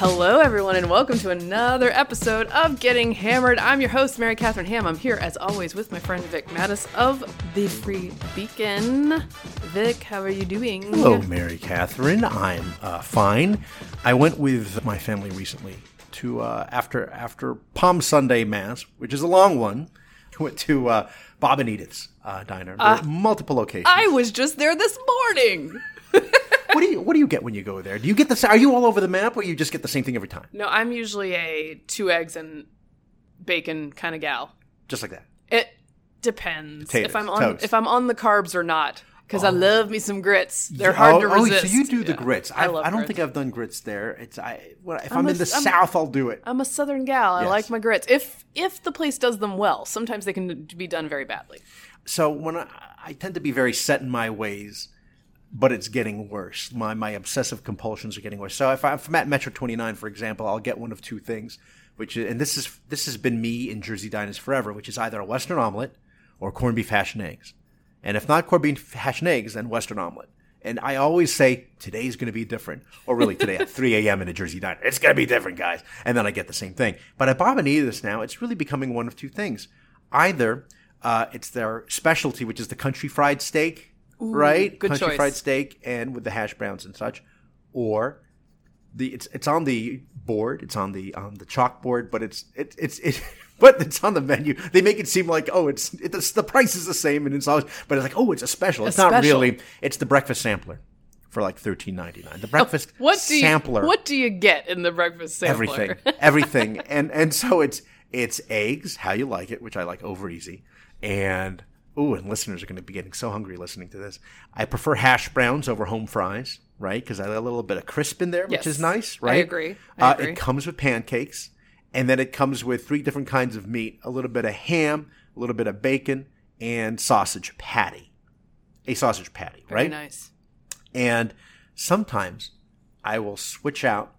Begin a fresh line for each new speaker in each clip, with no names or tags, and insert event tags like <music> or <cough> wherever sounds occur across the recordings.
Hello, everyone, and welcome to another episode of Getting Hammered. I'm your host, Mary Katharine Ham. I'm here, as always, with my friend Vic Matus of the Free Beacon. Vic, how are you doing?
Hello, Mary Katharine. I'm uh, fine. I went with my family recently to uh, after after Palm Sunday Mass, which is a long one. <laughs> Went to uh, Bob and Edith's uh, diner. There are multiple locations.
I was just there this morning.
What do you What do you get when you go there? Do you get the? Are you all over the map, or you just get the same thing every time?
No, I'm usually a two eggs and bacon kind of gal.
Just like that.
It depends
Potatoes,
if I'm on
toast.
if I'm on the carbs or not. Because I oh. love me some grits. They're hard
oh,
to
oh,
resist.
so you do the
Yeah,
grits.
I
I, I don't
grits.
think I've done grits there. It's I. Well, if
I'm
I'm,
a-
in the
I'm-
South, I'll do it.
I'm a southern gal. I
Yes.
like my grits. If if the place does them well, sometimes they can be done very badly.
so when I, I tend to be very set in my ways, but it's getting worse. My my obsessive compulsions are getting worse. So if, I, if I'm at Metro 29, for example, I'll get one of two things, which and this is this has been me in Jersey diners forever, which is either a Western omelet or corned beef hash and eggs. And if not corned beef hash and eggs, then Western omelet. And I always say today's going to be different, or really today at <laughs> 3 a.m. in a Jersey diner, it's going to be different, guys. And then I get the same thing. But at Bob and Edith's now, it's really becoming one of two things. Either uh, it's their specialty, which is the country fried steak, right?
good
country
choice.
fried steak and with the hash browns and such, or the it's it's on the board, it's on the on the chalkboard, but it's it, it's it. <laughs> But it's on the menu. They make it seem like oh, it's it's the price is the same and it's always, but it's like oh, it's a special. It's not
special.
really. It's the breakfast sampler for like thirteen ninety nine. The oh, breakfast
What do you,
sampler
What do you get in the breakfast sampler?
everything, <laughs> everything, and and so it's it's eggs, how you like it, which I like over easy, and ooh, and listeners are going to be getting so hungry listening to this. I prefer hash browns over home fries, right? Because I have a little bit of crisp in there, which is nice,
I
right?
agree. I
uh,
agree.
It comes with pancakes, and then it comes with three different kinds of meat: a little bit of ham, a little bit of bacon, and sausage patty. A sausage patty,
Very
right?
nice.
And sometimes I will switch out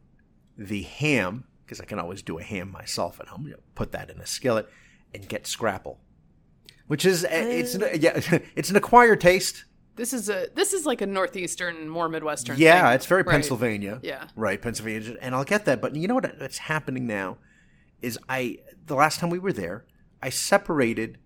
the ham because I can always do a ham myself at home. You know, put that in a skillet and get scrapple, which is eh, it's an, uh. yeah <laughs> it's an acquired taste.
This is a this is like a northeastern, more midwestern.
Yeah,
thing.
it's very
Right.
Pennsylvania.
Yeah.
right, Pennsylvania, and I'll get that. But you know what? What's happening now is I the last time we were there, I separated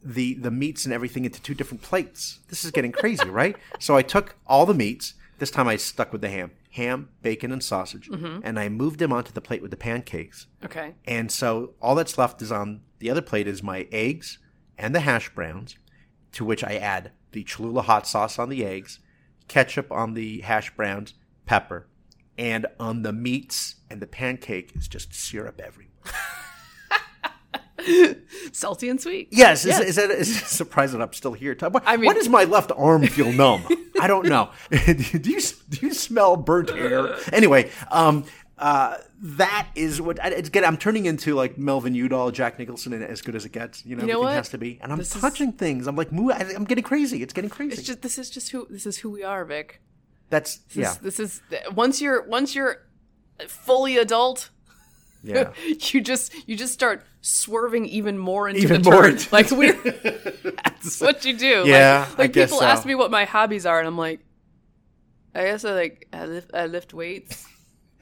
the the meats and everything into two different plates. This is getting crazy, <laughs> right? So I took all the meats. This time I stuck with the ham, ham, bacon, and sausage, mm-hmm. and I moved them onto the plate with the pancakes.
Okay.
And so all that's left is on the other plate is my eggs and the hash browns, to which I add the Cholula hot sauce on the eggs, ketchup on the hash browns, pepper, and on the meats and the pancake is just syrup everywhere. <laughs>
Salty and sweet.
Yes,
Yes.
Is, is that is surprising I'm still here? Why,
I mean-
does my left arm <laughs> feel numb? I don't know. <laughs> do you do you smell burnt hair? Anyway, um, uh, that is what I- it's get. I'm turning into like Melvin Udall, Jack Nicholson, and as good as it gets. You know,
You know
everything
what?
has to be. And I'm
This is-
touching things. I'm like, I'm getting crazy. It's getting crazy.
It's just this is just who this is who we are, Vic.
That's
This
yeah,
is, this is once you're once you're fully adult,
yeah. <laughs>
you just you just start swerving even more into
Even
the
more into-
like we're <laughs> that's what you do.
Yeah,
like, like people
so.
ask me what my hobbies are, and I'm like, I guess I like I lift I lift weights,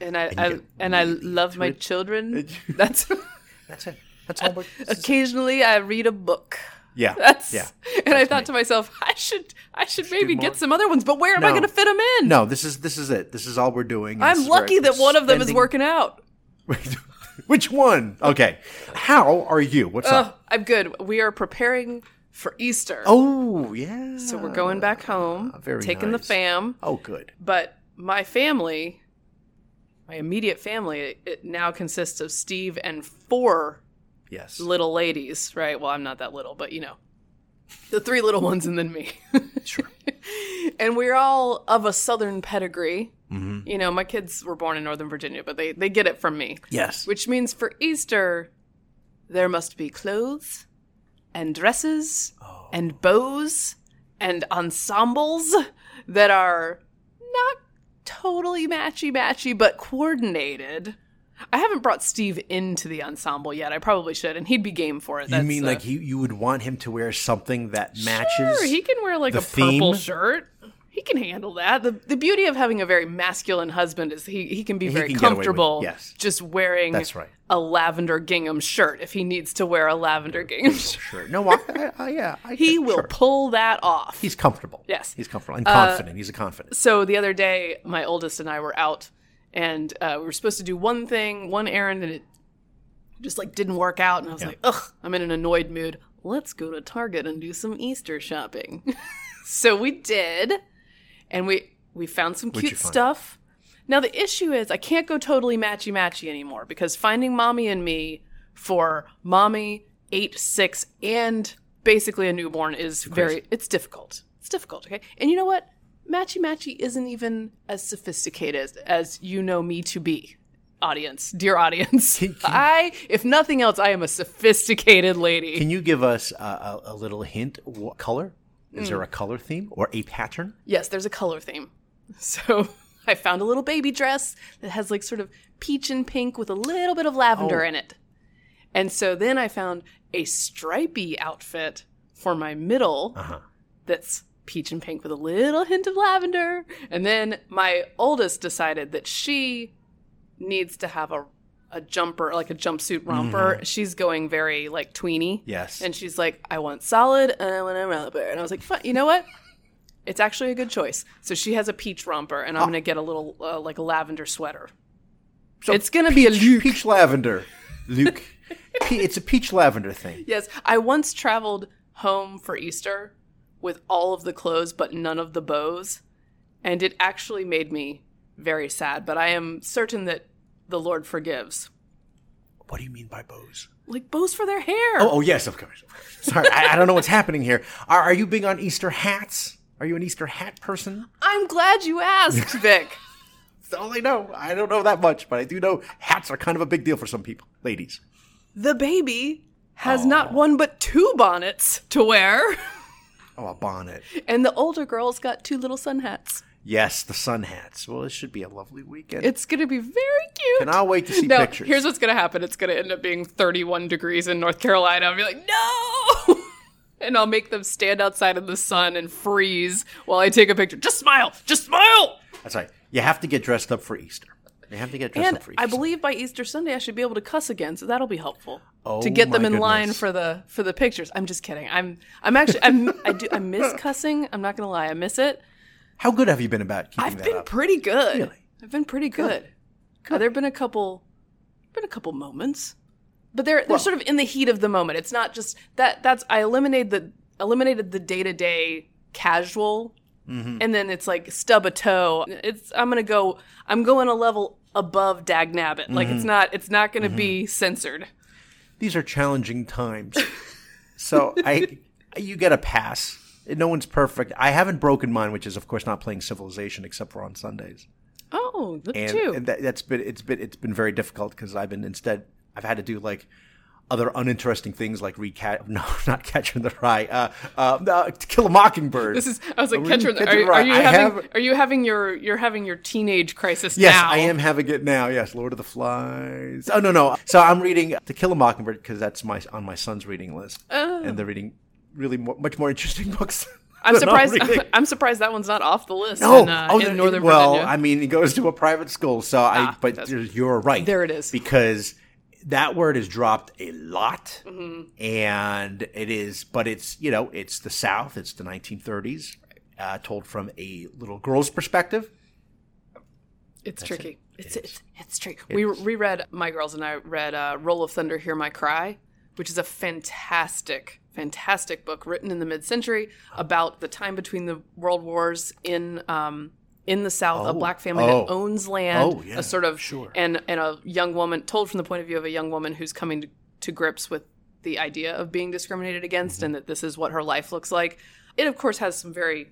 and I,
you
I and I love my
it.
children. <laughs> That's <laughs>
That's it. That's all. <laughs> We're,
occasionally I read a book.
yeah,
That's
yeah.
and I thought
me.
to myself, I should I should maybe get some other ones, but where am I going to fit them in?
No, this is this is it. This is all we're doing.
I'm lucky that one of them is working out.
Which one? Okay. How are you? What's
Oh,
up?
I'm good. We are preparing for Easter.
Oh, yeah.
so we're going back home, ah,
very
taking
nice.
the fam.
Oh, good.
But my family, my immediate family, it, now consists of Steve and four
Yes.
little ladies, right? Well, I'm not that little, but you know, the three little ones and then me. <laughs>
Sure.
and we're all of a southern pedigree.
Mm-hmm.
You know, my kids were born in Northern Virginia, but they, they get it from me.
Yes.
Which means for Easter, there must be clothes and dresses
Oh.
and bows and ensembles that are not totally matchy matchy, but coordinated. I haven't brought Steve into the ensemble yet. I probably should, and he'd be game for it.
You
That's,
mean
uh,
like he, you would want him to wear something that matches?
Sure, he can wear like a purple shirt. He can handle that. The the beauty of having a very masculine husband is he he can be very
can away with
comfortable
yes.
just wearing
That's right.
a lavender gingham shirt if he needs to wear a lavender gingham shirt.
Sure. No, I, I, I, yeah. I, <laughs>
He will
sure.
pull that off.
He's comfortable.
Yes.
He's comfortable and confident. He's a confident.
so the other day, my oldest and I were out, and uh, we were supposed to do one thing, one errand, and it just like didn't work out. And I was like, ugh, I'm in an annoyed mood. Let's go to Target and do some Easter shopping. <laughs> so we did, and we we found some
What'd
cute stuff. Now the issue is I can't go totally matchy matchy anymore because finding mommy and me for mommy eight six and basically a newborn is very it's difficult. It's difficult, okay? And you know what? Matchy matchy isn't even as sophisticated as, as you know me to be. Audience, dear audience, <laughs> I, if nothing else, I am a sophisticated lady.
Can you give us a, a, a little hint? What color? Is
Mm.
there a color theme or a pattern?
Yes, there's a color theme. <laughs> So <laughs> I found a little baby dress that has like sort of peach and pink with a little bit of lavender
Oh.
in it. And so then I found a stripy outfit for my middle
Uh-huh.
that's peach and pink with a little hint of lavender. And then my oldest decided that she needs to have a a jumper, like a jumpsuit romper. She's going very like tweeny.
Mm-hmm. Yes.
And she's like, I want solid and I want a romper. And I was like, you know what? It's actually a good choice. So she has a peach romper, and I'm going to get a little, uh, like a lavender sweater. So it's going to be a Luke.
peach lavender. Luke. <laughs> Pe- it's a peach lavender thing.
Yes, I once traveled home for Easter with all of the clothes but none of the bows, and it actually made me very sad. But I am certain that the Lord forgives.
What do you mean by bows?
Like bows for their hair.
Oh, oh yes, of course. Of course. Sorry, I, I don't know what's happening here. Are, are you big on Easter hats? Are you an Easter hat person?
I'm glad you asked, <laughs> Vic.
That's all I know. I don't know that much, but I do know hats are kind of a big deal for some people, ladies.
the baby has oh. not one but two bonnets to wear,
Oh, a bonnet.
and the older girl's got two little sun hats.
Yes, the sun hats. Well, it should be a lovely weekend.
It's going to be very cute.
Cannot wait to see
no,
pictures.
here's what's going to happen. It's going to end up being 31 degrees in North Carolina. I'll be like, no! <laughs> and I'll make them stand outside in the sun and freeze while I take a picture. Just smile! Just smile!
That's right. You have to get dressed up for Easter. You have to get dressed
And
up for Easter.
I believe by Easter Sunday I should be able to cuss again, so that'll be helpful
Oh,
to get them in line for the for the pictures. I'm just kidding. I'm I'm actually I'm I do I miss cussing. I'm not gonna lie, I miss it.
How good have you been about keeping
I've
that
been
up?
pretty good.
Really?
I've been pretty good. Uh, there've been a couple, been a couple moments, but they're they're sort of in the heat of the moment. It's not just that. That's I eliminated the eliminated the day to day casual,
Mm-hmm.
and then it's like stub a toe. It's I'm gonna go. I'm going a level above dag nabbit. Like
Mm-hmm.
it's not. It's not gonna be censored.
These are challenging times. <laughs> so I, you get a pass. No one's perfect. I haven't broken mine, which is of course not playing Civilization, except for on Sundays.
Oh, look
and,
you.
and that, that's been it's been it's been very difficult because I've been instead I've had to do like other uninteresting things like recat <laughs> no not Catcher in the Rye uh, uh, uh to Kill a Mockingbird.
this is. I was like, Catcher, in the- are, are
Rye?
you
I
having?
have-
Are you having your? You're having your teenage crisis
Yes,
now.
I am having it now. Yes, Lord of the Flies. Oh no, no. So I'm reading To Kill a Mockingbird because that's my on my son's reading list, oh. and they're reading really much more interesting <laughs> books.
I'm surprised. <laughs> I'm surprised that one's not off the list
No,
in, uh,
oh,
in
the-
Northern
well,
Virginia.
I mean, he goes to a private school, so I.
Ah,
But you're- right.
There it is.
because that word is dropped a lot,
Mm-hmm.
and it is. But it's you know it's the South. It's the 1930s, uh, told from a little girl's perspective.
it's tricky. It's, it's it's tricky. We reread. My girls and I read uh, "Roll of Thunder, Hear My Cry," which is a fantastic, fantastic book written in the mid-century about the time between the world wars in um, in the South. a
Oh.
black family
Oh.
that owns land.
Oh, yeah,
a sort of
sure.
and and a young woman told from the point of view of a young woman who's coming to, to grips with the idea of being discriminated against
Mm-hmm.
and that this is what her life looks like. It of course has some very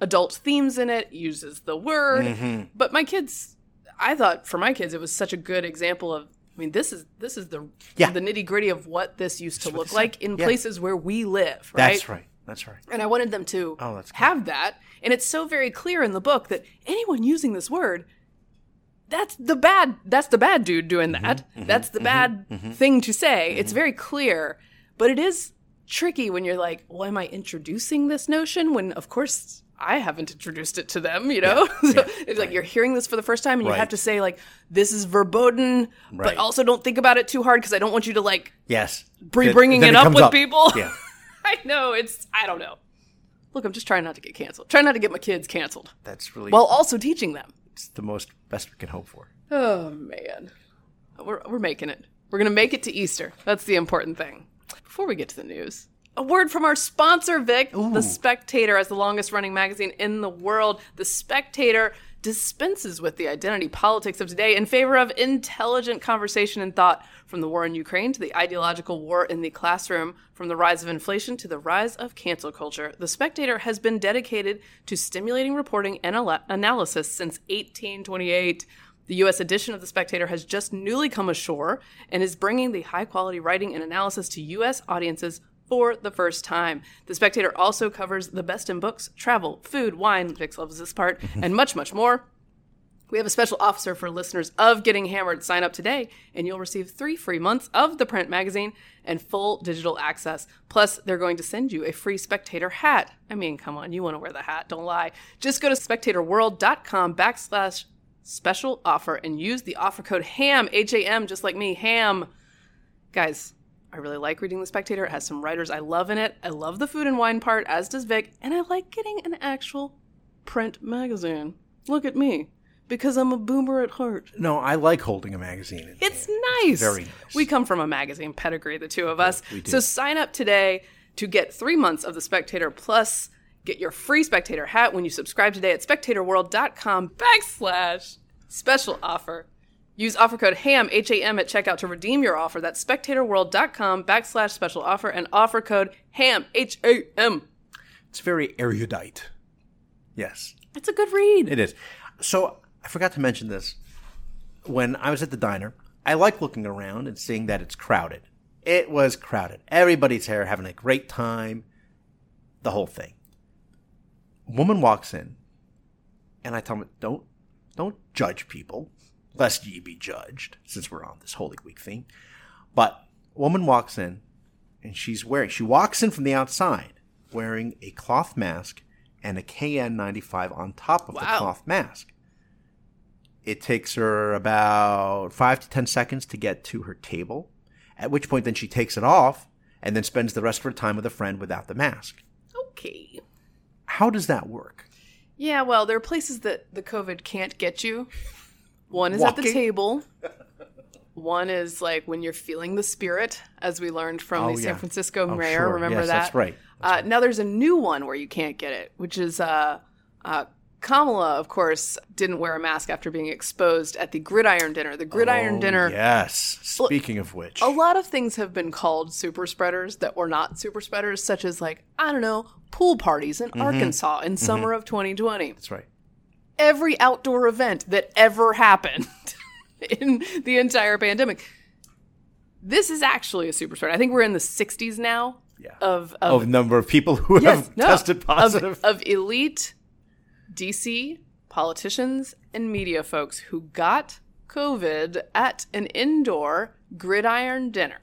adult themes in it, uses the word,
Mm-hmm.
but my kids I thought for my kids it was such a good example of I mean this is this is the
Yeah.
the nitty-gritty of what this used to look like in
Yeah.
places where we live, right?
That's right. That's right.
And I wanted them to
Oh, that's
have that. And it's so very clear in the book that anyone using this word, that's the bad that's the bad dude doing
Mm-hmm,
that. Mm-hmm. that's the mm-hmm. bad mm-hmm. thing to say. It's very clear. But it is tricky when you're like, well, am I introducing this notion when of course I haven't introduced it to them, you know? <laughs> so it's like you're hearing this for the first time and you have to say, like, this is verboten,
Right.
but also don't think about it too hard because I don't want you to, like,
Yes.
be bringing
then
it up with people.
Yeah. <laughs>
I know. It's, I don't know. Look, I'm just trying not to get canceled. Trying not to get my kids canceled
That's really
while also teaching them.
it's the most best we can hope for.
Oh, man. We're, we're making it. We're going to make it to Easter. That's the important thing. Before we get to the news, a word from our sponsor, Vic. The Spectator, as the longest running magazine in the world, The Spectator dispenses with the identity politics of today in favor of intelligent conversation and thought. From the war in Ukraine to the ideological war in the classroom, from the rise of inflation to the rise of cancel culture, The Spectator has been dedicated to stimulating reporting and analysis since 1828. The U.S. edition of The Spectator has just newly come ashore and is bringing the high quality writing and analysis to U.S. audiences for the first time. The Spectator also covers the best in books, travel, food, wine, Vix loves this part, mm-hmm. and much, much more. We have a special offer for listeners of Getting Hammered. Sign up today, and you'll receive three free months of the print magazine and full digital access. Plus, they're going to send you a free Spectator hat. I mean, come on, you want to wear the hat, don't lie. Just go to spectatorworld.com backslash special offer and use the offer code HAM, H A M, just like me, HAM. Guys, I really like reading The Spectator. It has some writers I love in it. I love the food and wine part, as does Vic, and I like getting an actual print magazine. Look at me, because I'm a boomer at heart.
No, I like holding a magazine. In
It's
hand.
nice.
very nice.
We come from a magazine pedigree, the two of us.
we do.
So sign up today to get three months of The Spectator Plus. Get your free Spectator hat when you subscribe today at spectatorworld.com backslash special offer. Use offer code HAM, H-A-M, at checkout to redeem your offer. That's spectatorworld.com backslash special offer and offer code HAM, H-A-M.
It's very erudite. Yes.
It's a good read.
It is. So I forgot to mention this. When I was at the diner, I like looking around and seeing that it's crowded. It was crowded. Everybody's here having a great time. The whole thing. Woman walks in, and I tell them, "Don't, don't judge people, lest ye be judged." Since we're on this Holy Week thing. but woman walks in, and she's wearing. She walks in from the outside wearing a cloth mask and a KN95 on top of the cloth mask. It takes her about five to ten seconds to get to her table, at which point then she takes it off and then spends the rest of her time with a friend without the mask.
Okay.
How does that work?
Yeah, well, there are places that the COVID can't get you. One is at the table. One is like when you're feeling the spirit, as we learned from
Oh,
the San
yeah.
Francisco
Oh,
mayor.
sure.
Remember
Yes,
that?
that's right.
uh, Now there's a new one where you can't get it, which is uh, uh, Kamala, of course, didn't wear a mask after being exposed at the Gridiron Dinner. The Gridiron
Oh,
Dinner.
Yes. Speaking of which,
A lot of things have been called super spreaders that were not super spreaders, such as like I don't know pool parties in
Mm-hmm.
Arkansas in summer of 2020
that's right.
Every outdoor event that ever happened <laughs> in the entire pandemic. This is actually a super spreader. I think we're in the 60s now
Yeah.
of, of
Of number of people who
yes,
have
no,
tested
of-
positive.
of, elite DC politicians and media folks who got COVID at an indoor gridiron dinner.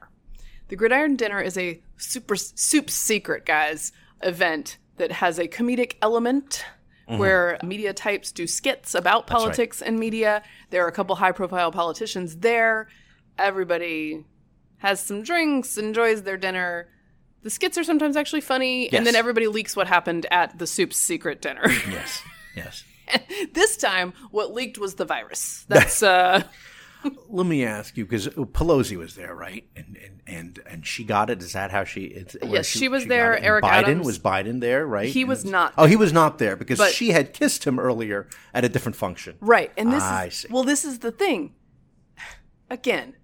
The gridiron dinner is a super soup secret, guys, event that has a comedic element where media types do skits about
Mm-hmm. right.
politics and media. There are a couple high profile politicians there. Everybody has some drinks, enjoys their dinner. The skits are sometimes actually funny, and then everybody leaks what happened at the soup's secret dinner.
yes. Yes. <laughs>
this time, what leaked was the virus. That's <laughs> uh,
Let me ask you, because Pelosi was there, right? And and and and she got it. Is that how she? It's,
Yes, she was
got
there. Eric
Biden
Adams-
was Biden there, right?
He was not
Oh, he was not there because
But-
she had kissed him earlier at a different function.
right. And this
I
is
see.
well, this is the thing. Again,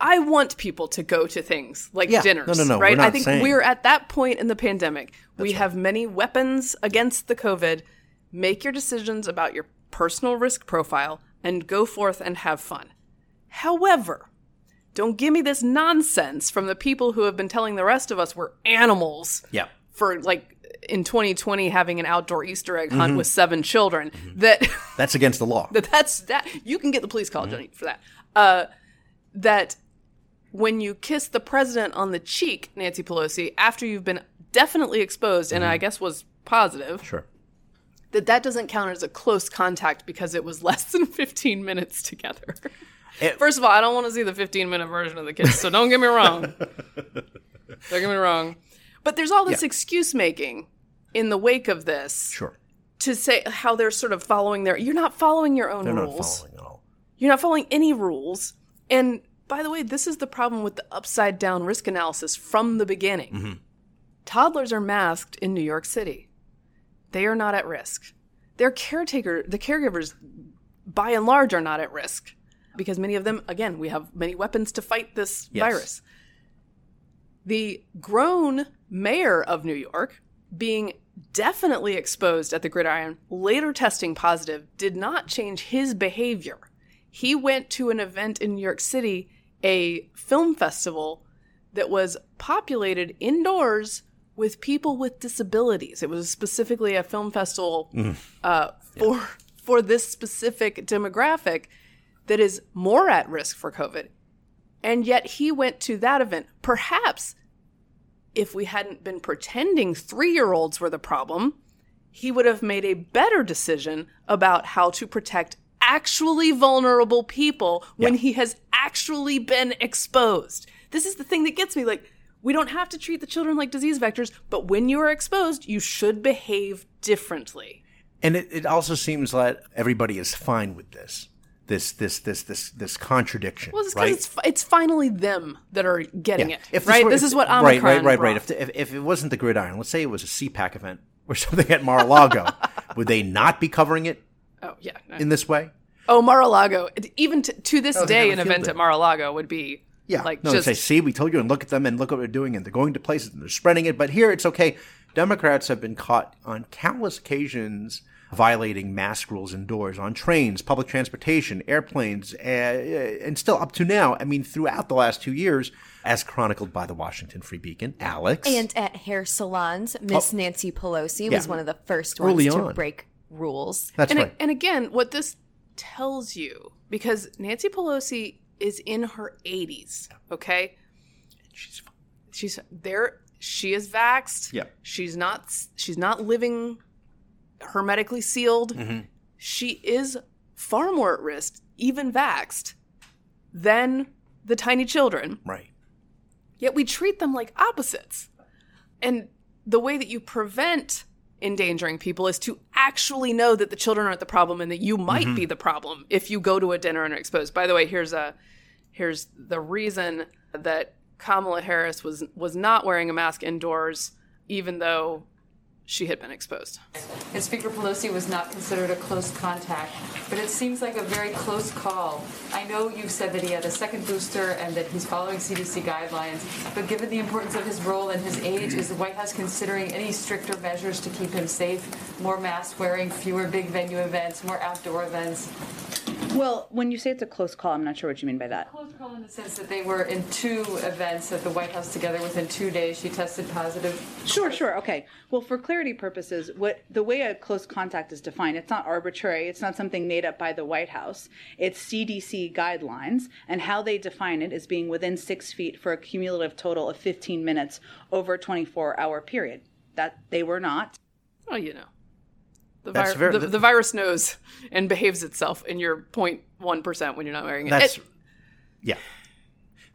I want people to go to things like
Yeah.
dinners.
No, no, no,
Right. I think
saying-
we're at that point in the pandemic. we have many weapons against the COVID. Make your decisions about your personal risk profile and go forth and have fun. However, don't give me this nonsense from the people who have been telling the rest of us we're animals
Yeah.
for like in 2020 having an outdoor Easter egg
Mm-hmm.
hunt with seven children. That <laughs>
That's against the law.
that that's that you can get the police call Johnny for that. Uh, that when you kiss the president on the cheek, Nancy Pelosi, after you've been definitely exposed and I guess was positive,
Sure.
That that doesn't count as a close contact because it was <laughs> less than 15 minutes together.
It- <laughs>
First of all, I don't want to see the 15 minute version of the kiss, so don't get me wrong. <laughs> don't get me wrong. But there's all this
Yeah.
excuse making in the wake of this
Sure.
to say how they're sort of following their. You're not following your own
They're not
rules.
following at all.
You're not following any rules. And by the way, this is the problem with the upside down risk analysis from the beginning.
Mm-hmm.
Toddlers are masked in New York City. They are not at risk. Their caretaker, the caregivers, by and large, are not at risk because many of them, again, we have many weapons to fight this
Yes.
virus. The grown mayor of New York, being definitely exposed at the gridiron, later testing positive, did not change his behavior. He went to an event in New York City, a film festival that was populated indoors with people with disabilities. It was specifically a film festival uh, for for this specific demographic that is more at risk for COVID. And yet he went to that event. Perhaps if we hadn't been pretending three year olds were the problem, he would have made a better decision about how to protect actually vulnerable people when
Yeah.
he has actually been exposed. This is the thing that gets me. Like, we don't have to treat the children like disease vectors, but when you are exposed, you should behave differently.
And it, it also seems like everybody is fine with this. This this this this this contradiction.
Well, it's because
right?
it's, it's finally them that are getting it.
If
right?
were-
this
if-
is what
right,
Omicron
right, right,
brought.
right. If, the, if if it wasn't the gridiron, let's say it was a CPAC event or <laughs> something at Mar-a-Lago, <laughs> would they not be covering it
oh, yeah.
in this way?
Oh, Mar-a-Lago. Even to, to this oh,
they
day, an event at Mar-a-Lago would be
Yeah,
like
no,
just
they say, see, we told you, and look at them, and look what they're doing, and they're going to places, and they're spreading it. But here, it's okay. Democrats have been caught on countless occasions violating mask rules indoors on trains, public transportation, airplanes, uh, and still up to now. I mean, throughout the last two years, as chronicled by the Washington Free Beacon, Alex.
And at hair salons, Miss Nancy Pelosi was
Yeah.
one of the first ones
Early
to
on.
break rules.
that's
and,
right.
and again, what this tells you, because Nancy Pelosi is in her 80s, okay?
She's fine.
She's there. She is vaxxed.
Yep.
She's not. She's not living hermetically sealed.
Mm-hmm.
She is far more at risk, even vaxxed, than the tiny children.
Right.
Yet we treat them like opposites. And the way that you prevent endangering people is to actually know that the children aren't the problem and that you might be mm-hmm. the problem if you go to a dinner and are exposed. By the way, here's a here's the reason that Kamala Harris was was not wearing a mask indoors even though she had been exposed.
And Speaker Pelosi was not considered a close contact, but it seems like a very close call. I know you've said that he had a second booster and that he's following CDC guidelines, but given the importance of his role and his age, is the White House considering any stricter measures to keep him safe? More mask wearing, fewer big venue events, more outdoor events?
Well, when you say it's a close call, I'm not sure what you mean by that.
Close call in the sense that they were in two events at the White House together within two days. She tested positive.
Sure, sure, okay. Well, for clarity purposes, what the way a close contact is defined, it's not arbitrary. It's not something made up by the White House. It's CDC guidelines, and how they define it is being within six feet for a cumulative total of 15 minutes over a 24-hour period. That they were not.
Oh, you know. The, vir-
very-
the,
the-
the virus knows and behaves itself in your 0.1% when you're not wearing it.
That's
It-
yeah.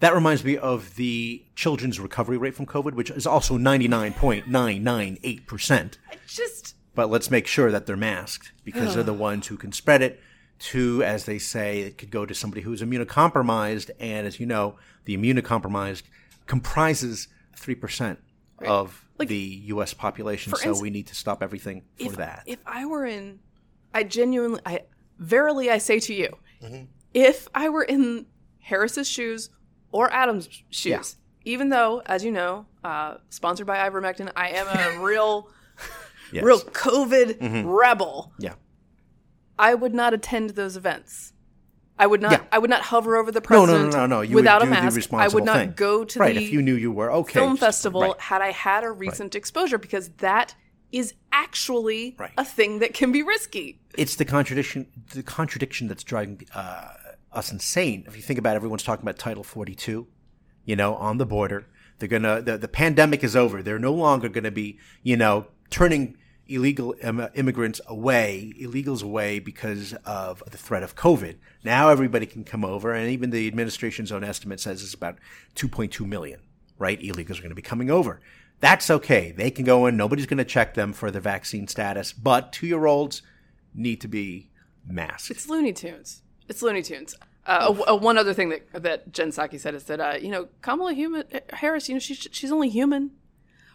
That reminds me of the children's recovery rate from COVID, which is also 99.998%.
just
But let's make sure that they're masked because they're the ones who can spread it. To, as they say, it could go to somebody who's immunocompromised. And as you know, the immunocompromised comprises 3% of
Like,
the U.S. population. So
instance,
we need to stop everything for
if,
that.
If I were in, I genuinely, I verily I say to you,
Mm-hmm.
if I were in Harris's shoes or Adam's shoes, even though, as you know, uh, sponsored by ivermectin, I am a <laughs> real,
Yes.
real COVID
Mm-hmm.
rebel.
yeah.
I would not attend those events. I would not.
Yeah.
I would not hover over the
No, no,
president
no, no, no. You
without a mask. I would not
thing.
go to
right,
the
if you knew you were okay.
film festival
right.
had I had a recent exposure because that is actually
Right.
a thing that can be risky.
it's the contradiction the contradiction that's driving uh, us insane if you think about it, everyone's talking about title 42 you know on the border they're gonna the, the pandemic is over they're no longer gonna be you know turning illegal Im- immigrants away, illegals away because of the threat of COVID. Now everybody can come over, and even the administration's own estimate says it's about 2.2 million, right? Illegals are going to be coming over. That's okay. They can go in. Nobody's going to check them for their vaccine status, but two year olds need to be masked.
It's Looney Tunes. It's Looney Tunes. Uh, uh, one other thing that that Jen Psaki said is that uh, you know Kamala human, Harris, you know she's she's only human.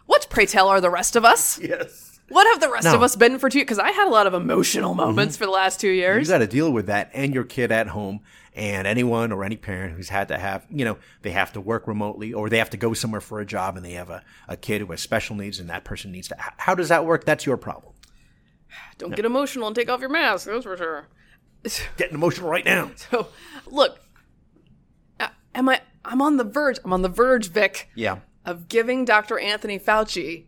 What pray tell are the rest of us?
yes.
What have the rest
No.
of us been for two? Because I had a lot of emotional moments for the last two years.
You
years.
got to deal with that and your kid at home and anyone or any parent who's had to have, you know, they have to work remotely or they have to go somewhere for a job and they have a, a kid who has special needs and that person needs to. h- How does that work? That's your problem.
Don't get emotional and take off your mask. That's for sure. <laughs>
Getting emotional right now.
So, look, uh, am I? I'm on the verge. I'm on the verge, Vic,
Yeah.
of giving Dr. Anthony Fauci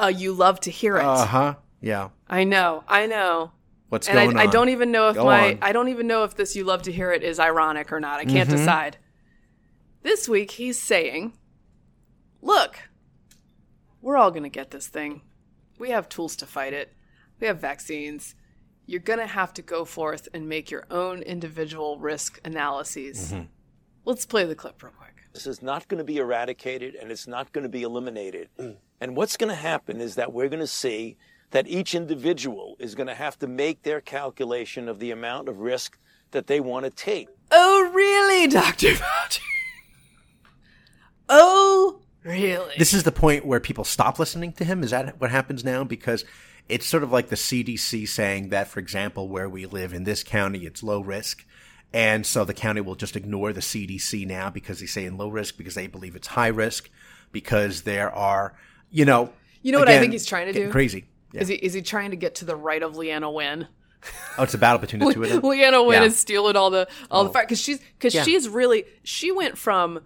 a "you love to hear it."
Uh huh. Yeah.
I know, I know.
What's
and
going
I,
on?
I don't even know if
Go
my
on.
I don't even know if this "you love to hear it" is ironic or not. I can't
Mm-hmm.
decide. This week he's saying, "Look, we're all going to get this thing. We have tools to fight it. We have vaccines. You're going to have to go forth and make your own individual risk analyses.
Mm-hmm.
Let's play the clip real quick.
This is not going to be eradicated and it's not going to be eliminated. And what's going to happen is that we're going to see that each individual is going to have to make their calculation of the amount of risk that they want to take.
Oh, really, Dr. <laughs> Fauci? oh, really?
This is the point where people stop listening to him. Is that what happens now? Because it's sort of like the CDC saying that, for example, where we live in this county, it's low risk. And so the county will just ignore the CDC now because they say in low risk because they believe it's high risk because there are, you know,
You know what I think he's trying to do?
Crazy. Yeah.
Is he is he trying to get to the right of Leana Wen?
oh, it's a battle between the two of them. <laughs>
Leana Wen
Yeah.
is stealing all the all the oh. fire because she's because
Yeah.
she's really she went from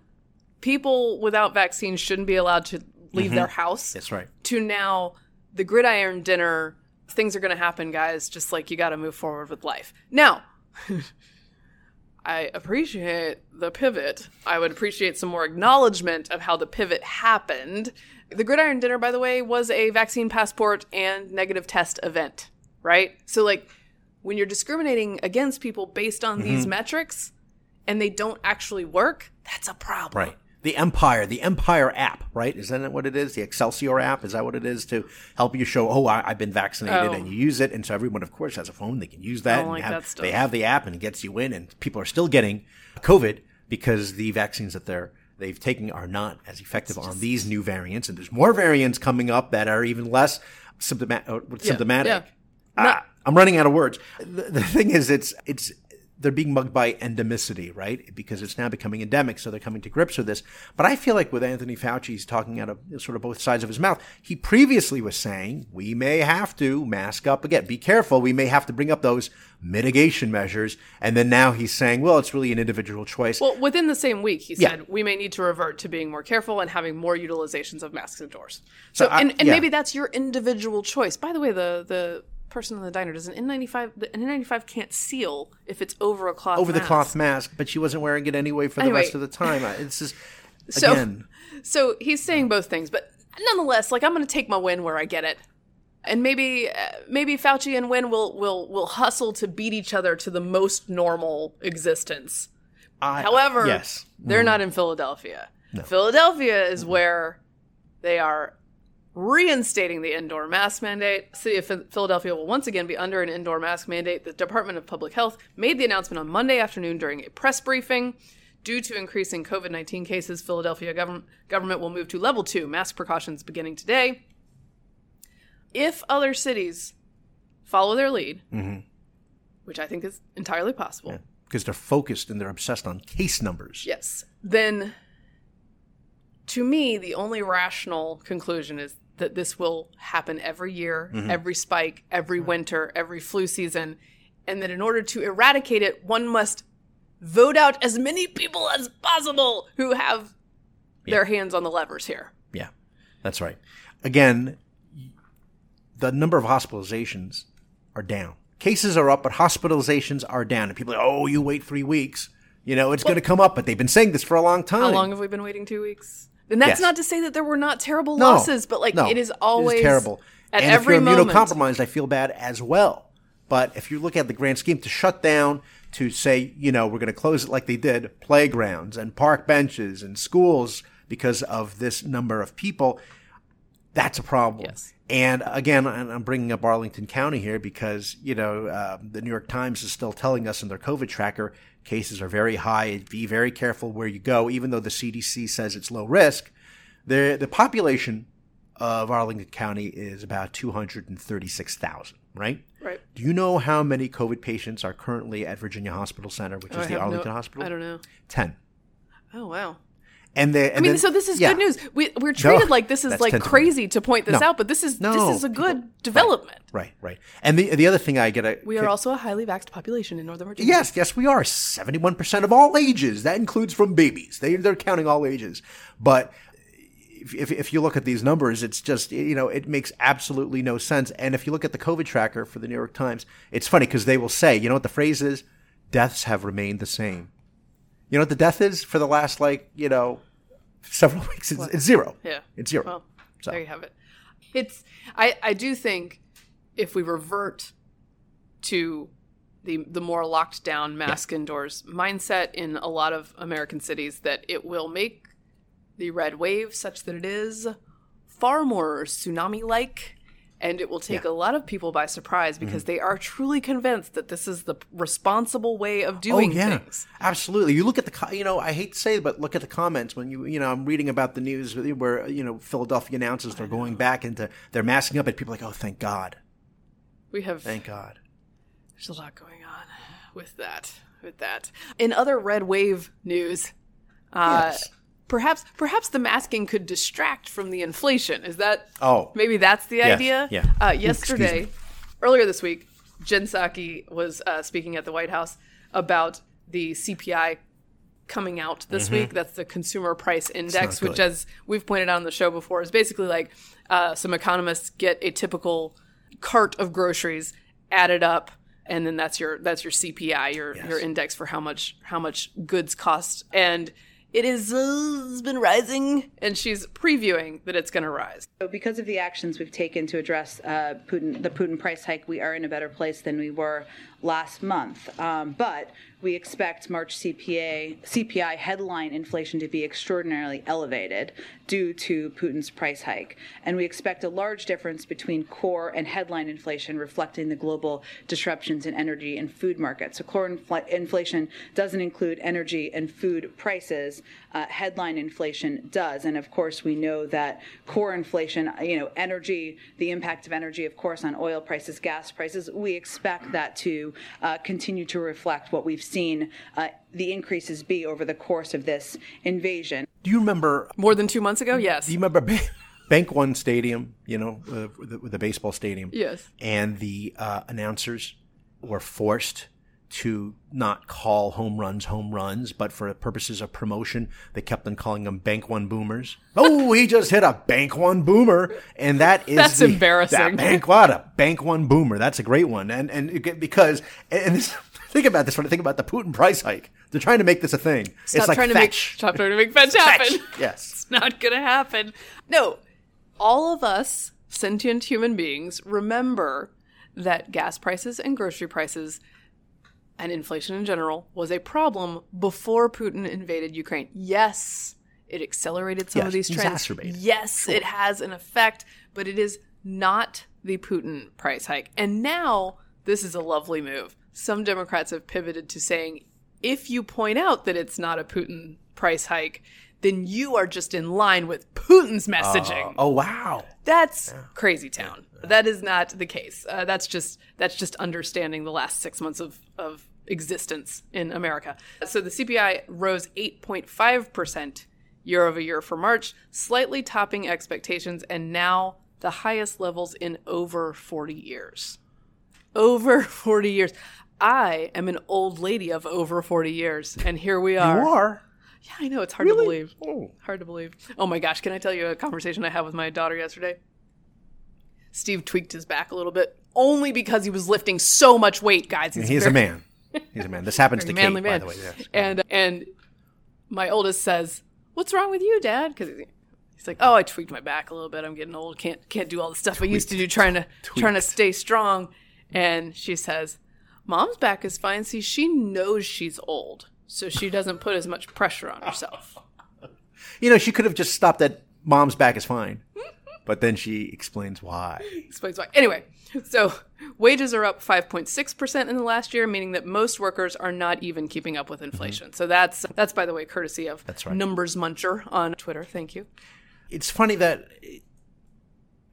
people without vaccines shouldn't be allowed to leave mm-hmm. their house
That's right.
to now the gridiron dinner things are going to happen guys just like you got to move forward with life. Now <laughs> i appreciate the pivot. I would appreciate some more acknowledgement of how the pivot happened. The gridiron dinner by the way was a vaccine passport and negative test event right? So like when you're discriminating against people based on these
Mm-hmm.
metrics and they don't actually work that's a problem.
Right. The Empire, the Empire app, right? Isn't that what it is? The Excelsior app, is that what it is to help you show, oh, I, I've been vaccinated,
Oh.
and you use it, and so everyone, of course, has a phone. They can use that. and
like
have,
that stuff.
They have the app, and it gets you in, and people are still getting COVID because the vaccines that they're they've taken are not as effective on these new variants, and there's more variants coming up that are even less symptomatic. symptomatic.
yeah.
Ah, I'm running out of words. The, the thing is, it's it's they're being mugged by endemicity, right? Because it's now becoming endemic, so they're coming to grips with this. But I feel like with Anthony Fauci, he's talking out of sort of both sides of his mouth. He previously was saying we may have to mask up again. Be careful. We may have to bring up those mitigation measures. And then now he's saying, well, it's really an individual choice.
Well, within the same week, he
Yeah.
said we may need to revert to being more careful and having more utilizations of masks indoors.
So
So,
I-
and, and
yeah.
maybe that's your individual choice. By the way, the the person in the diner does an N95. The N95 can't seal if it's over a cloth
over the
mask.
cloth mask, but she wasn't wearing it anyway for the
Anyway.
rest of the time. It's just <laughs>
So-
again.
So he's saying both things, but nonetheless, like I'm going to take my win where I get it. And maybe, uh, maybe Fauci and Wen will will will hustle to beat each other to the most normal existence.
I,
However,
yes,
they're not in Philadelphia. Philadelphia is where they are reinstating the indoor mask mandate. City of Philadelphia will once again be under an indoor mask mandate. The Department of Public Health made the announcement on Monday afternoon during a press briefing. Due to increasing COVID 19 cases, Philadelphia government, government will move to level two mask precautions beginning today. If other cities follow their lead, mm-hmm. which I think is entirely possible,
because they're focused and they're obsessed on case numbers.
Yes. Then, to me, the only rational conclusion is that this will happen every year, mm-hmm. every spike, every winter, every flu season, and that in order to eradicate it, one must vote out as many people as possible who have their hands on the levers here.
Yeah, that's right. Again, the number of hospitalizations are down. Cases are up, but hospitalizations are down. And people are, oh, you wait three weeks. You know, it's going to come up, but they've been saying this for a long time.
How long have we been waiting? Two weeks? And that's
Yes.
not to say that there were not terrible
No,
losses, but like
no,
it is always
terrible.
at
and
every
if you're
moment.
immunocompromised, I feel bad as well. But if you look at the grand scheme, to shut down, to say, you know, we're going to close it like they did playgrounds and park benches and schools because of this number of people, that's a problem.
Yes.
And again, I'm bringing up Arlington County here because, you know, uh, the New York Times is still telling us in their COVID tracker cases are very high. Be very careful where you go, even though the CDC says it's low risk. The, the population of Arlington County is about 236,000, right?
Right.
Do you know how many COVID patients are currently at Virginia Hospital Center, which
Oh, I
is the
have no-
Arlington Hospital?
I don't know.
10.
Oh wow.
And they,
I mean, so this is
yeah.
good news. We, we're treated like this is like
10 to
crazy to point this
No.
out, but this is
No.
this is a good development.
Right, right. And the the other thing I get a
We are also a highly vaxxed population in Northern Virginia.
Yes, yes, we are. Seventy-one percent of all ages. That includes from babies. They they're counting all ages. But if, if if you look at these numbers, it's just you know it makes absolutely no sense. And if you look at the COVID tracker for the New York Times, it's funny because they will say, you know what the phrase is? Deaths have remained the same. You know what the death is for the last like you know several <laughs> weeks? It's, it's zero.
Yeah.
it's zero.
Well,
So-
there you have it. It's I I do think if we revert to the the more locked down mask indoors mindset in a lot of American cities that it will make the red wave such that it is far more tsunami like and it will take
Yeah.
a lot of people by surprise because they are truly convinced that this is the responsible way of
Oh
doing
yeah,
things.
absolutely. You look at the, you know, I hate to say it, but look at the comments when you, you know, I'm reading about the news where you know Philadelphia announces they're going back into they're masking up, and people are like, oh, thank God,
We have
thank God.
There's a lot going on with that. With that. In other red wave news, uh,
Yes.
Perhaps perhaps the masking could distract from the inflation. Is that?
Oh.
maybe that's the
Yes,
idea.
yeah.
Uh, yesterday, earlier this week, Jen Psaki was uh, speaking at the White House about the CPI coming out this week. That's the Consumer Price Index,
Mm-hmm.
which, as we've pointed out on the show before, is basically like uh, some economists get a typical cart of groceries added up, and then that's your that's your CPI, your your index for how much how much goods cost, and it is uh, it's been rising, and she's previewing that it's going to rise.
So because of the actions we've taken to address uh, Putin, the Putin price hike, we are in a better place than we were last month. Um, but we expect March CPA, CPI headline inflation to be extraordinarily elevated due to Putin's price hike. And we expect a large difference between core and headline inflation reflecting the global disruptions in energy and food markets. So core infl- inflation doesn't include energy and food prices. Uh, headline inflation does. And of course, we know that core inflation, you know, energy, the impact of energy, of course, on oil prices, gas prices, we expect that to uh, continue to reflect what we've seen uh, the increases be over the course of this invasion.
Do you remember?
More than two months ago, yes.
Do you remember Ba- <laughs> Bank One Stadium? You know, uh, the, the baseball stadium.
Yes.
And the uh, announcers were forced to not call home runs home runs, but for purposes of promotion, they kept on calling them Bank One Boomers. Oh, he just hit a Bank One Boomer, and that is
That's
the-
embarrassing.
That bank what a Bank One Boomer. That's a great one, and and because and this, <laughs> think about this when I think about the Putin price hike. They're trying to make this a thing.
Stop
it's like
trying to make
fetch.
stop trying to make fetch happen.
Fetch. <laughs> Yes.
It's not gonna happen. No, all of us sentient human beings remember that gas prices and grocery prices and inflation in general was a problem before Putin invaded Ukraine. Yes, it accelerated some
Yes,
of these trends.
exacerbated.
Yes, it has an effect, but it is not the Putin price hike. And now this is a lovely move. Some Democrats have pivoted to saying if you point out that it's not a Putin price hike, then you are just in line with Putin's messaging.
Oh wow.
That's crazy town. That is not the case. Uh, that's just that's just understanding the last six months of of existence in America. So the CPI rose 8.5 percent year over year for March, slightly topping expectations, and now the highest levels in over 40 years. Over 40 years. I am an old lady of over 40 years, and here we are.
You are.
Yeah, I know it's hard to believe.
Oh.
Hard to believe. Oh my gosh, can I tell you a conversation I had with my daughter yesterday? Steve tweaked his back a little bit, only because he was lifting so much weight, guys. He's,
He's a
very-
man. He's a man. This happens <laughs> to Kate,
man.
by the way.
And and my oldest says, "What's wrong with you, Dad?" Because He's like, "Oh, I tweaked my back a little bit. I'm getting old. Can't can't do all the stuff I used to do trying to trying to stay strong." And she says, "Mom's back is fine. See, she knows she's old, so she doesn't put as much pressure on herself." <laughs>
You know, she could have just stopped at mom's back is fine. But then she explains why.
explains why. Anyway, so wages are up 5.6% in the last year, meaning that most workers are not even keeping up with mm-hmm. inflation. So that's that's by the way courtesy of
That's right.
Numbers Muncher on Twitter. Thank you.
It's funny that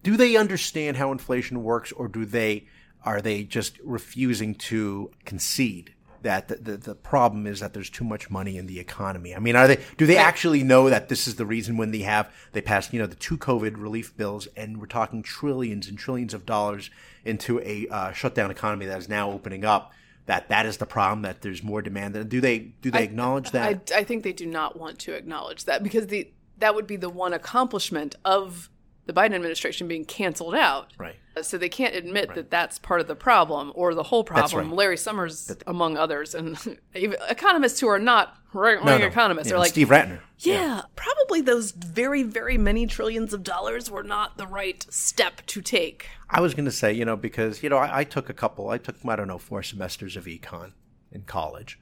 do they understand how inflation works or do they are they just refusing to concede that the, the, the problem is that there's too much money in the economy. I mean, are they do they actually know that this is the reason when they have they passed, you know, the two COVID relief bills and we're talking trillions and trillions of dollars into a uh, shutdown economy that is now opening up that that is the problem that there's more demand. Do they do they acknowledge that?
I, I think they do not want to acknowledge that because the that would be the one accomplishment of the Biden administration being canceled out.
right.
Uh, so they can't admit that that's part of the problem or the whole problem.
right.
Larry Summers, among others, and <laughs> even economists who are not right wing economists
Yeah,
are like,
Steve Rattner.
yeah, probably those very, very many trillions of dollars were not the right step to take.
I was going to say, you know, because you know, I, I took a couple. I took I don't know four semesters of econ in college.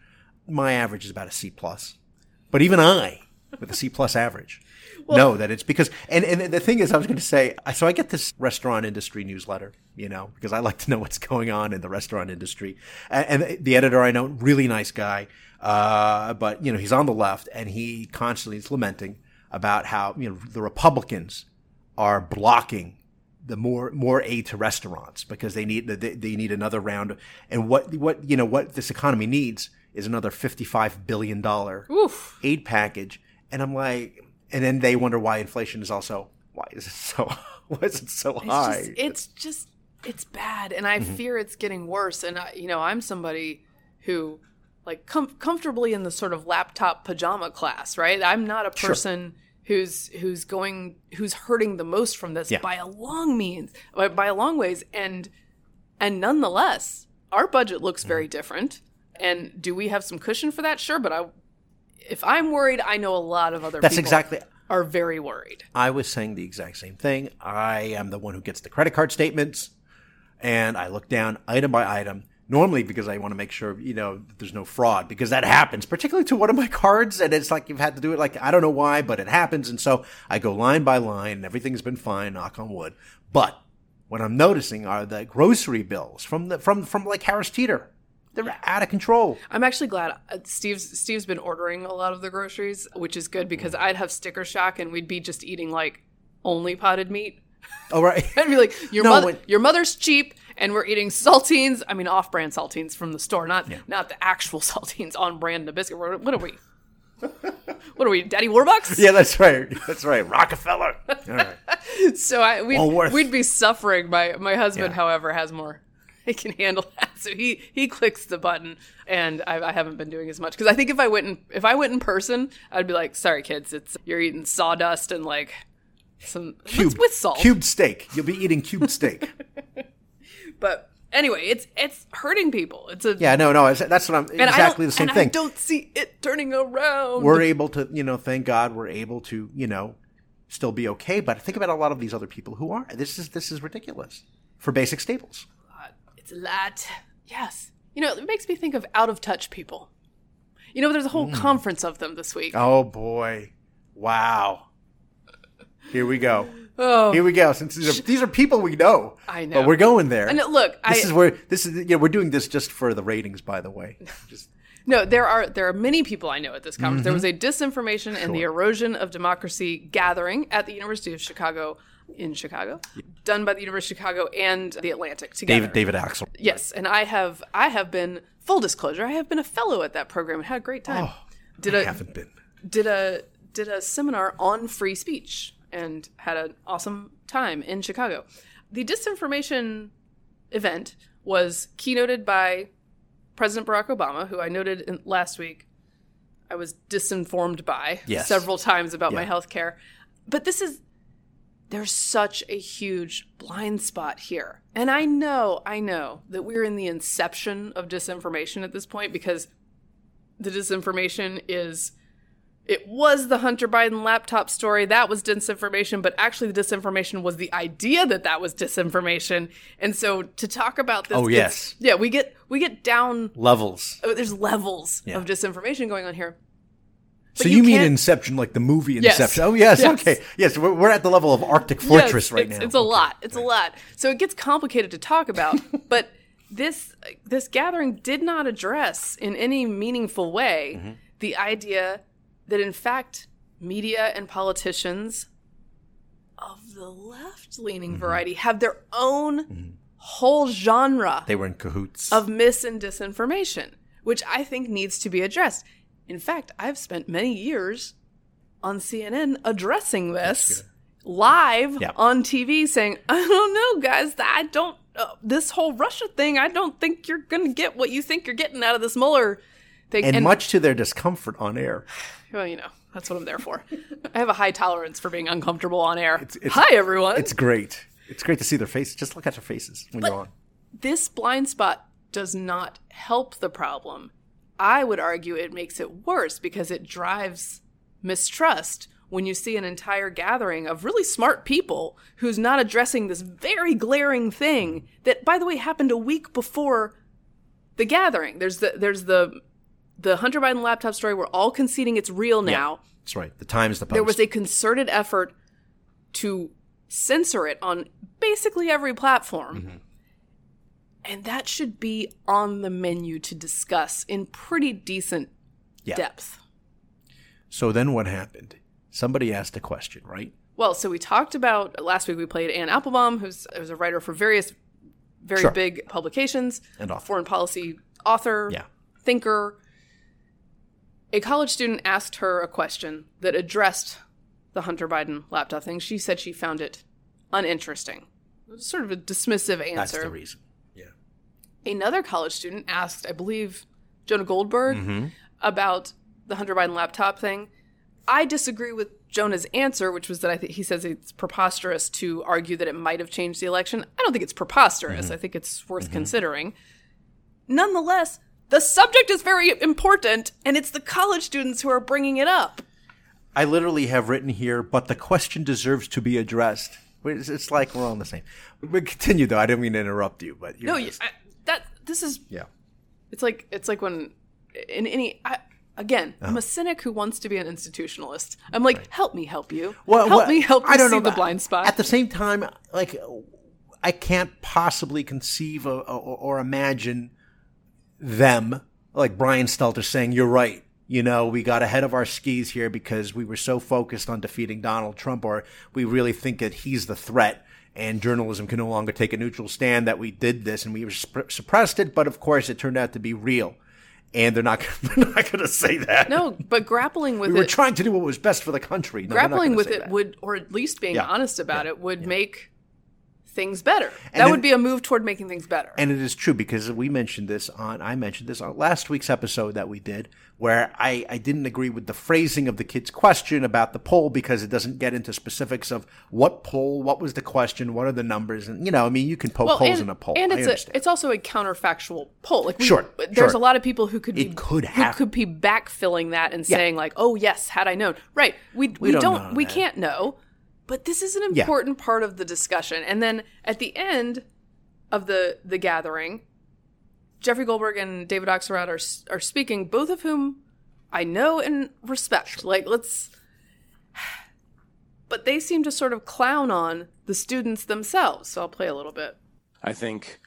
My average is about a C plus, but even I, with a C plus average, know that it's because. And and the thing is, I was going to say, so I get this restaurant industry newsletter, you know, because I like to know what's going on in the restaurant industry. And, and the editor I know, really nice guy, uh, but you know, he's on the left, and he constantly is lamenting about how you know the Republicans are blocking the more more aid to restaurants because they need they, they need another round and what what you know what this economy needs is another 55 billion dollar aid package and I'm like and then they wonder why inflation is also why is it so <laughs> why is it so
It's
high
just, it's just, it's bad, and I fear it's getting worse. And I, you know, I'm somebody who, like, com- comfortably in the sort of laptop pajama class, right? I'm not a person who's who's going who's hurting the most from this
Yeah.
by a long means, by, by a long ways, and and nonetheless, our budget looks
Mm-hmm.
very different. And do we have some cushion for that? Sure, but I, if I'm worried, I know a lot of other
That's
people
exactly
are very worried.
I was saying the exact same thing. I am the one who gets the credit card statements and I look down item by item. Normally, because I want to make sure, you know, there's no fraud, because that happens, particularly to one of my cards. And it's like you've had to do it like, I don't know why, but it happens. And so I go line by line and everything's been fine, knock on wood. But what I'm noticing are the grocery bills from the, from, from like Harris Teeter. They're out of control.
I'm actually glad uh, Steve's Steve's been ordering a lot of the groceries, which is good because I'd have sticker shock and we'd be just eating like only potted meat.
Oh, right. <laughs>
I'd be like, your
No,
mother,
when-
your mother's cheap, and we're eating saltines. I mean, off-brand saltines from the store, not not the actual <laughs> saltines on brand Nabisco. What what are we? <laughs> what are we, Daddy Warbucks?
yeah, that's right. That's right. Rockefeller. All right.
So I we'd, we'd be suffering. My my husband,
Yeah.
however, has more. <laughs> He can handle that, so he he clicks the button, and I, I haven't been doing as much because I think if I went in if I went in person, I'd be like, "Sorry, kids, it's you're eating sawdust and like some with, with salt."
Cubed steak. You'll be eating cubed steak. <laughs>
But anyway, it's it's hurting people. It's a
Yeah, no, no, that's what I'm
and
exactly the same
and I
thing.
don't see it turning around.
We're able to, you know, thank God we're able to, you know, still be okay. But think about a lot of these other people who are. This is this is ridiculous for basic staples.
It's a lot. Yes. You know, it makes me think of out of touch people. You know, there's a whole conference of them this week.
Mm. Oh boy, wow. Here we go.
Oh.
Here we go. Since these are, these are people we know,
I know.
but we're going there.
And look,
this
I-
is where this is. Yeah, we're doing this just for the ratings, by the way. <laughs> Just
No, there are there are many people I know at this conference. There was a disinformation and the erosion of democracy gathering at the University of Chicago in Chicago, done by the University of Chicago and the Atlantic together.
David David Axel.
Yes, and I have I have been full disclosure. I have been a fellow at that program and had a great time. Oh, did
I
a
haven't been.
did a did a seminar on free speech and had an awesome time in Chicago. The disinformation event was keynoted by President Barack Obama, who I noted in, last week I was disinformed by
Yes.
several times about my health care. But this is there's such a huge blind spot here. And I know, I know that we're in the inception of disinformation at this point because the disinformation is it was the Hunter Biden laptop story that was disinformation, but actually the disinformation was the idea that that was disinformation. And so to talk about this,
Oh, yes.
yeah, we get we get down.
Levels.
oh, There's levels
Yeah.
of disinformation going on here.
So you,
you
mean Inception, like the movie
Yes.
Inception? Oh, yes,
Yes.
Okay. Yes, we're, we're at the level of Arctic Fortress
Yes,
right
it's,
now.
It's a lot. It's a lot. So it gets complicated to talk about. <laughs> but this this gathering did not address in any meaningful way
Mm-hmm.
the idea that in fact media and politicians of the left leaning
Mm-hmm.
variety have their own whole genre
They were in cahoots.
of mis and disinformation, which I think needs to be addressed. In fact, I've spent many years on CNN addressing this live
Yeah.
on TV, saying, "I don't know, guys. I don't. Uh, this whole Russia thing. I don't think you're going to get what you think you're getting out of this Mueller thing."
and, much to their discomfort on air.
well, you know, that's what I'm there for. I have a high tolerance for being uncomfortable on air.
it's-
Hi, everyone.
It's great. It's great to see their faces. Just look at their faces when you're on.
this blind spot does not help the problem. I would argue it makes it worse because it drives mistrust when you see an entire gathering of really smart people who's not addressing this very glaring thing that by the way happened a week before the gathering. There's the there's the the Hunter Biden laptop story we're all conceding it's real now
That's right. The Times, the Post.
there was a concerted effort to censor it on basically every platform.
Mm-hmm.
And that should be on the menu to discuss in pretty decent
Yeah.
depth.
so then what happened? Somebody asked a question, right?
Well, so we talked about last week we played Anne Applebaum, who's, who's a writer for various very
Sure.
big publications,
And author.
foreign policy author,
Yeah.
thinker. A college student asked her a question that addressed the Hunter Biden laptop thing. She said she found it uninteresting. It was sort of a dismissive answer.
That's the reason.
Another college student asked, I believe, Jonah Goldberg
Mm-hmm.
about the Hunter Biden laptop thing. I disagree with Jonah's answer, which was that I think he says it's preposterous to argue that it might have changed the election. I don't think it's preposterous.
Mm-hmm.
I think it's worth considering. Nonetheless, the subject is very important, and it's the college students who are bringing it up.
I literally have written here, but the question deserves to be addressed. It's, like we're all on the same. But continue though. I didn't mean to interrupt you, but you're
No,
just-
I, that this is
yeah.
It's like it's like when in any I, again,
Uh-huh.
I'm a cynic who wants to be an institutionalist. I'm like, help me, help you.
Well,
help
well,
me, help you
I don't
see
know
the blind spot.
At the same time, like I can't possibly conceive of, or, or imagine them like Brian Stelter saying, "You're right." You know, we got ahead of our skis here because we were so focused on defeating Donald Trump, or we really think that he's the threat, and journalism can no longer take a neutral stand. That we did this and we suppressed it, but of course, it turned out to be real, and they're not <laughs> they're not going to say that.
no, but grappling with
we were
it,
trying to do what was best for the country. No,
grappling with it
that.
would, or at least being
Yeah.
honest about
Yeah.
it, would make things better.
And
that
it-
would be a move toward making things better.
And it is true because we mentioned this on I mentioned this on last week's episode that we did where I, I didn't agree with the phrasing of the kid's question about the poll because it doesn't get into specifics of what poll, what was the question, what are the numbers, and you know, I mean, you can poke
well,
holes
and,
in a poll.
and it's a, it's also a counterfactual poll. Like we,
Sure,
there's
sure.
a lot of people who could be
It could
who could be backfilling that and
Yeah.
saying like, oh yes, had I known. Right. We we,
don't
don't, we
that.
can't know. But this is an
Yeah.
important part of the discussion. And then at the end of the the gathering, Jeffrey Goldberg and David Axelrod are are speaking, both of whom I know and respect. Like let's but they seem to sort of clown on the students themselves. So I'll play a little bit.
I think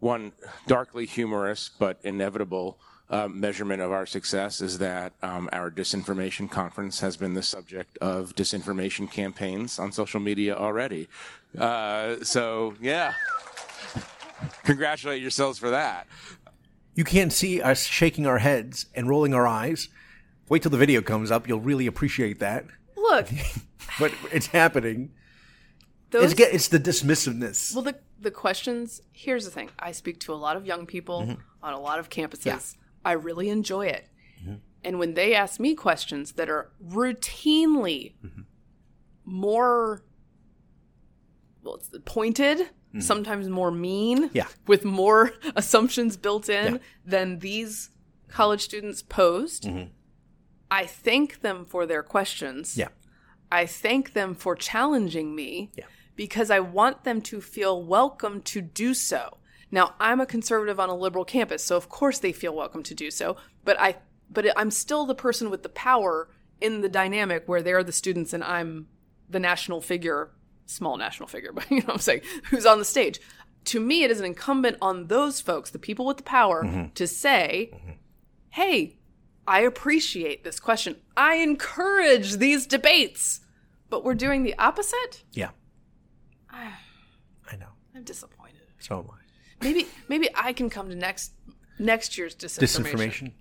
one darkly humorous but inevitable uh, measurement of our success is that um, our disinformation conference has been the subject of disinformation campaigns on social media already. Uh, so, yeah. <laughs> Congratulate yourselves for that.
you can't see us shaking our heads and rolling our eyes. Wait till the video comes up; you'll really appreciate that.
Look, <laughs>
But it's happening.
those
It's get, it's the dismissiveness.
Well, the the questions. Here's the thing. I speak to a lot of young people
Mm-hmm.
on a lot of campuses. I really enjoy it. And when they ask me questions that are routinely
Mm-hmm.
more, well, it's pointed, sometimes more mean,
Mm-hmm. Yeah.
with more <laughs> assumptions built in
Yeah.
than these college students posed.
Mm-hmm.
I thank them for their questions.
Yeah.
I thank them for challenging me
Yeah.
because I want them to feel welcome to do so. Now, I'm a conservative on a liberal campus, so of course they feel welcome to do so, but I but I'm still the person with the power in the dynamic where they're the students and I'm the national figure, small national figure, <laughs> but you know what I'm saying, who's on the stage. To me, it is an incumbent on those folks, the people with the power, mm-hmm. to say, hey, I appreciate this question. I encourage these debates, but we're doing the opposite?
Yeah. <sighs> I know.
I'm disappointed.
So am I.
Maybe maybe I can come to next next year's disinformation.
Disinformation.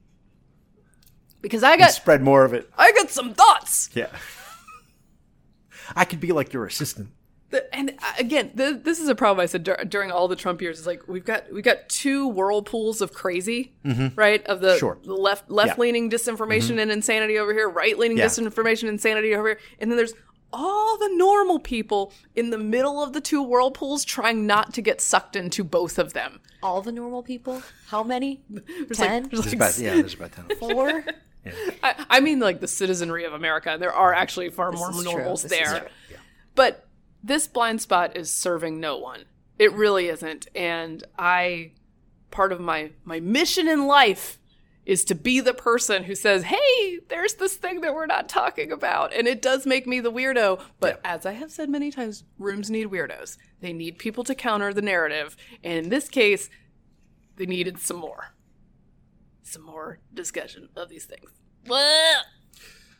Because I got
Spread more of it.
I got some thoughts.
Yeah. <laughs> I could be like your assistant.
The- and uh, again, th this is a problem I said dur- during all the Trump years. Is like we've got we've got two whirlpools of crazy, right? Of the,
Mm-hmm. Sure.
the left left leaning disinformation and insanity over here, right leaning
Yeah.
disinformation and insanity over here, and then there's all the normal people in the middle of the two whirlpools trying not to get sucked into both of them.
All the normal people? How many? <laughs>
There's
Ten?
like, there's
There's
like
about, yeah, there's about 10.
Four?
I, I mean, like the citizenry of America. There are actually far more
is true.
normals
This is
there.
true.
But this blind spot is serving no one. It really isn't. And I, part of my my mission in life is to be the person who says, "Hey, there's this thing that we're not talking about," and it does make me the weirdo. But as I have said many times, rooms need weirdos. They need people to counter the narrative, and in this case, they needed some more some more discussion of these things.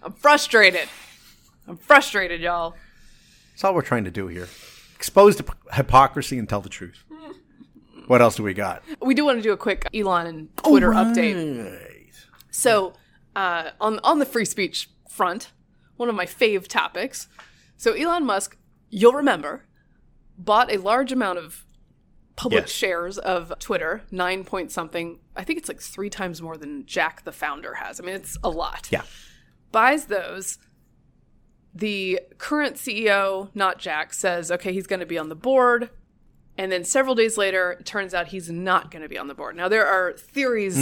I'm frustrated. I'm frustrated, y'all.
That's all we're trying to do here. Expose the hypocrisy and tell the truth. What else do we got?
We do want to do a quick Elon and Twitter update. So, uh, on on the free speech front, one of my fave topics. So, Elon Musk, you'll remember, bought a large amount of public
Yes.
shares of Twitter, nine point something. I think it's like three times more than Jack the founder has. I mean, it's a lot.
Yeah.
buys those. The current CEO, not Jack, says, okay, he's going to be on the board. And then several days later, it turns out he's not going to be on the board. Now, there are theories,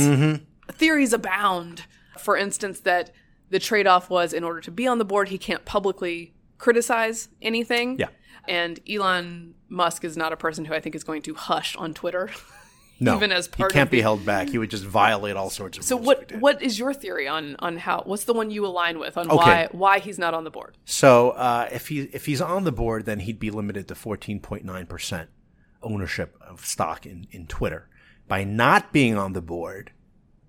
theories abound. For instance, that the trade off was in order to be on the board, he can't publicly criticize anything.
Yeah.
And Elon Musk is not a person who I think is going to hush on Twitter. <laughs>
No,
Even as part he
can't
of
be held back. He would just violate all sorts of
So what what is your theory on on how what's the one you align with on
Okay.
why why he's not on the board?
So uh, if he if he's on the board, then he'd be limited to fourteen point nine percent ownership of stock in in Twitter. By not being on the board,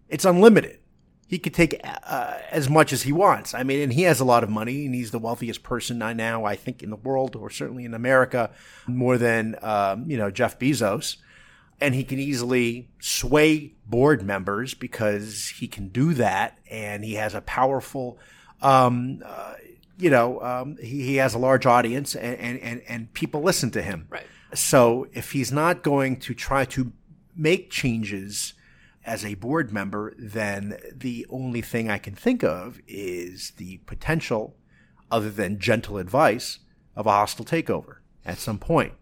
it's unlimited. He could take uh, as much as he wants. I mean, and he has a lot of money, and he's the wealthiest person now, I think, in the world, or certainly in America, more than um, you know Jeff Bezos. And he can easily sway board members because he can do that, and he has a powerful um, uh, you know, um, he, he has a large audience and, and, and people listen to him.
Right.
So if he's not going to try to make changes as a board member, then the only thing I can think of is the potential, other than gentle advice, of a hostile takeover at some point.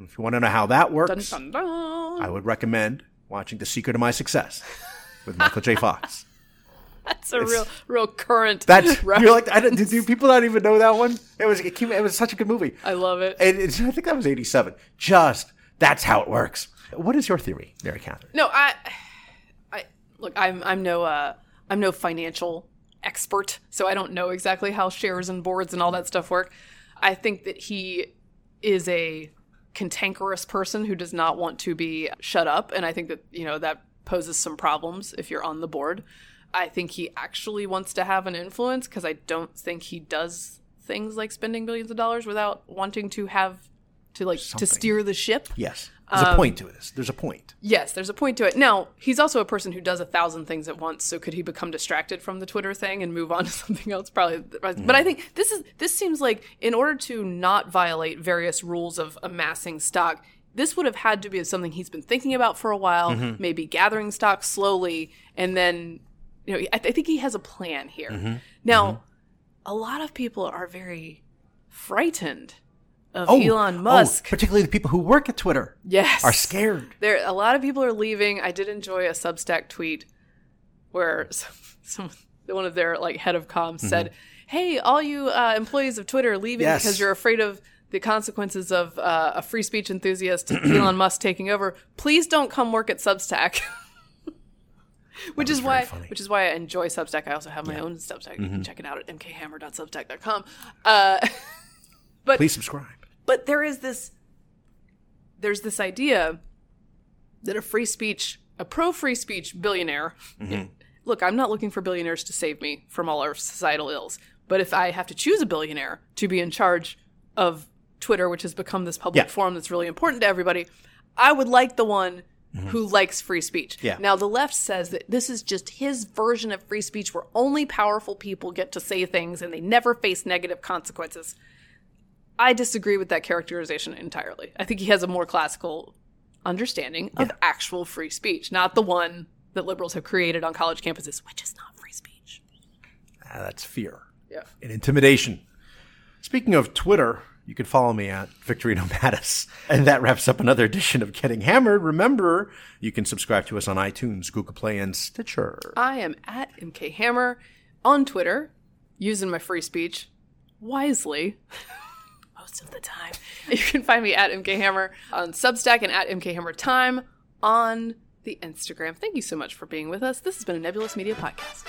If you want to know how that works,
Dun, dun, dun.
I would recommend watching The Secret of My Success with Michael J. Fox.
That's a real real current.
That's <laughs>
reference.
you're like I don't, do, do people not even know that one? It was it, came, it was such a good movie.
I love it.
And it's, I think that was '87. Just that's how it works. What is your theory, Mary Katharine?
No, I, I look. I'm I'm no uh I'm no financial expert, so I don't know exactly how shares and boards and all that stuff work. I think that he is a cantankerous person who does not want to be shut up, and I think that you know that poses some problems if you're on the board. I think he actually wants to have an influence because I don't think he does things like spending billions of dollars without wanting to have to like to steer the ship.
Yes, there's
Um,
a point to this. There's a point.
Yes, there's a point to it. Now, he's also a person who does a thousand things at once, so could he become distracted from the Twitter thing and move on <laughs> to something else? Probably. But I think this is this seems like in order to not violate various rules of amassing stock, this would have had to be something he's been thinking about for a while, maybe gathering stock slowly, and then you know, I, I think he has a plan here. Now, a lot of people are very frightened of Elon Musk.
Oh, particularly the people who work at Twitter,
yes,
are scared.
there a lot of people are leaving i did enjoy a substack tweet where <laughs> some, some one of their like head of comms said, "Hey, all you uh, employees of Twitter leaving
Yes.
because you're afraid of the consequences of uh, a free speech enthusiast <clears throat> Elon Musk taking over. Please don't come work at Substack." <laughs> which is why
funny.
which is why I enjoy Substack. I also have my own Substack. You can check it out at mkhammer.substack.com. Uh, <laughs>
Please subscribe.
but there is this there's this idea that a free speech a pro free speech billionaire look i'm not looking for billionaires to save me from all our societal ills but if i have to choose a billionaire to be in charge of twitter which has become this public
Yeah.
forum that's really important to everybody i would like the one who likes free speech
Yeah.
now the left says that this is just his version of free speech where only powerful people get to say things and they never face negative consequences I disagree with that characterization entirely. I think he has a more classical understanding of actual free speech, not the one that liberals have created on college campuses, which is not free speech.
Ah, that's fear
Yeah.
and intimidation. Speaking of Twitter, you can follow me at Victorino <laughs> Matus. And that wraps up another edition of Getting Hammered. Remember, you can subscribe to us on iTunes, Google Play, and Stitcher.
I am at MK Hammer on Twitter, using my free speech wisely. <laughs> Most of the time. You can find me at MK Hammer on Substack and at MK Hammer Time on the Instagram. Thank you so much for being with us. This has been a Nebulous Media Podcast.